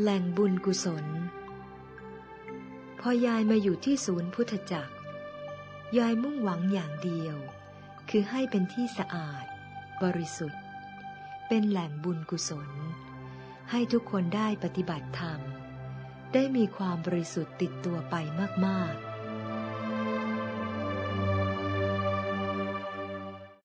แหล่งบุญกุศล พอยายมาอยู่ที่ศูนย์พุทธจักร ยายมุ่งหวังอย่างเดียว คือให้เป็นที่สะอาด บริสุทธิ์ เป็นแหล่งบุญกุศล ให้ทุกคนได้ปฏิบัติธรรม ได้มีความบริสุทธิ์ติดตัวไปมาก ๆ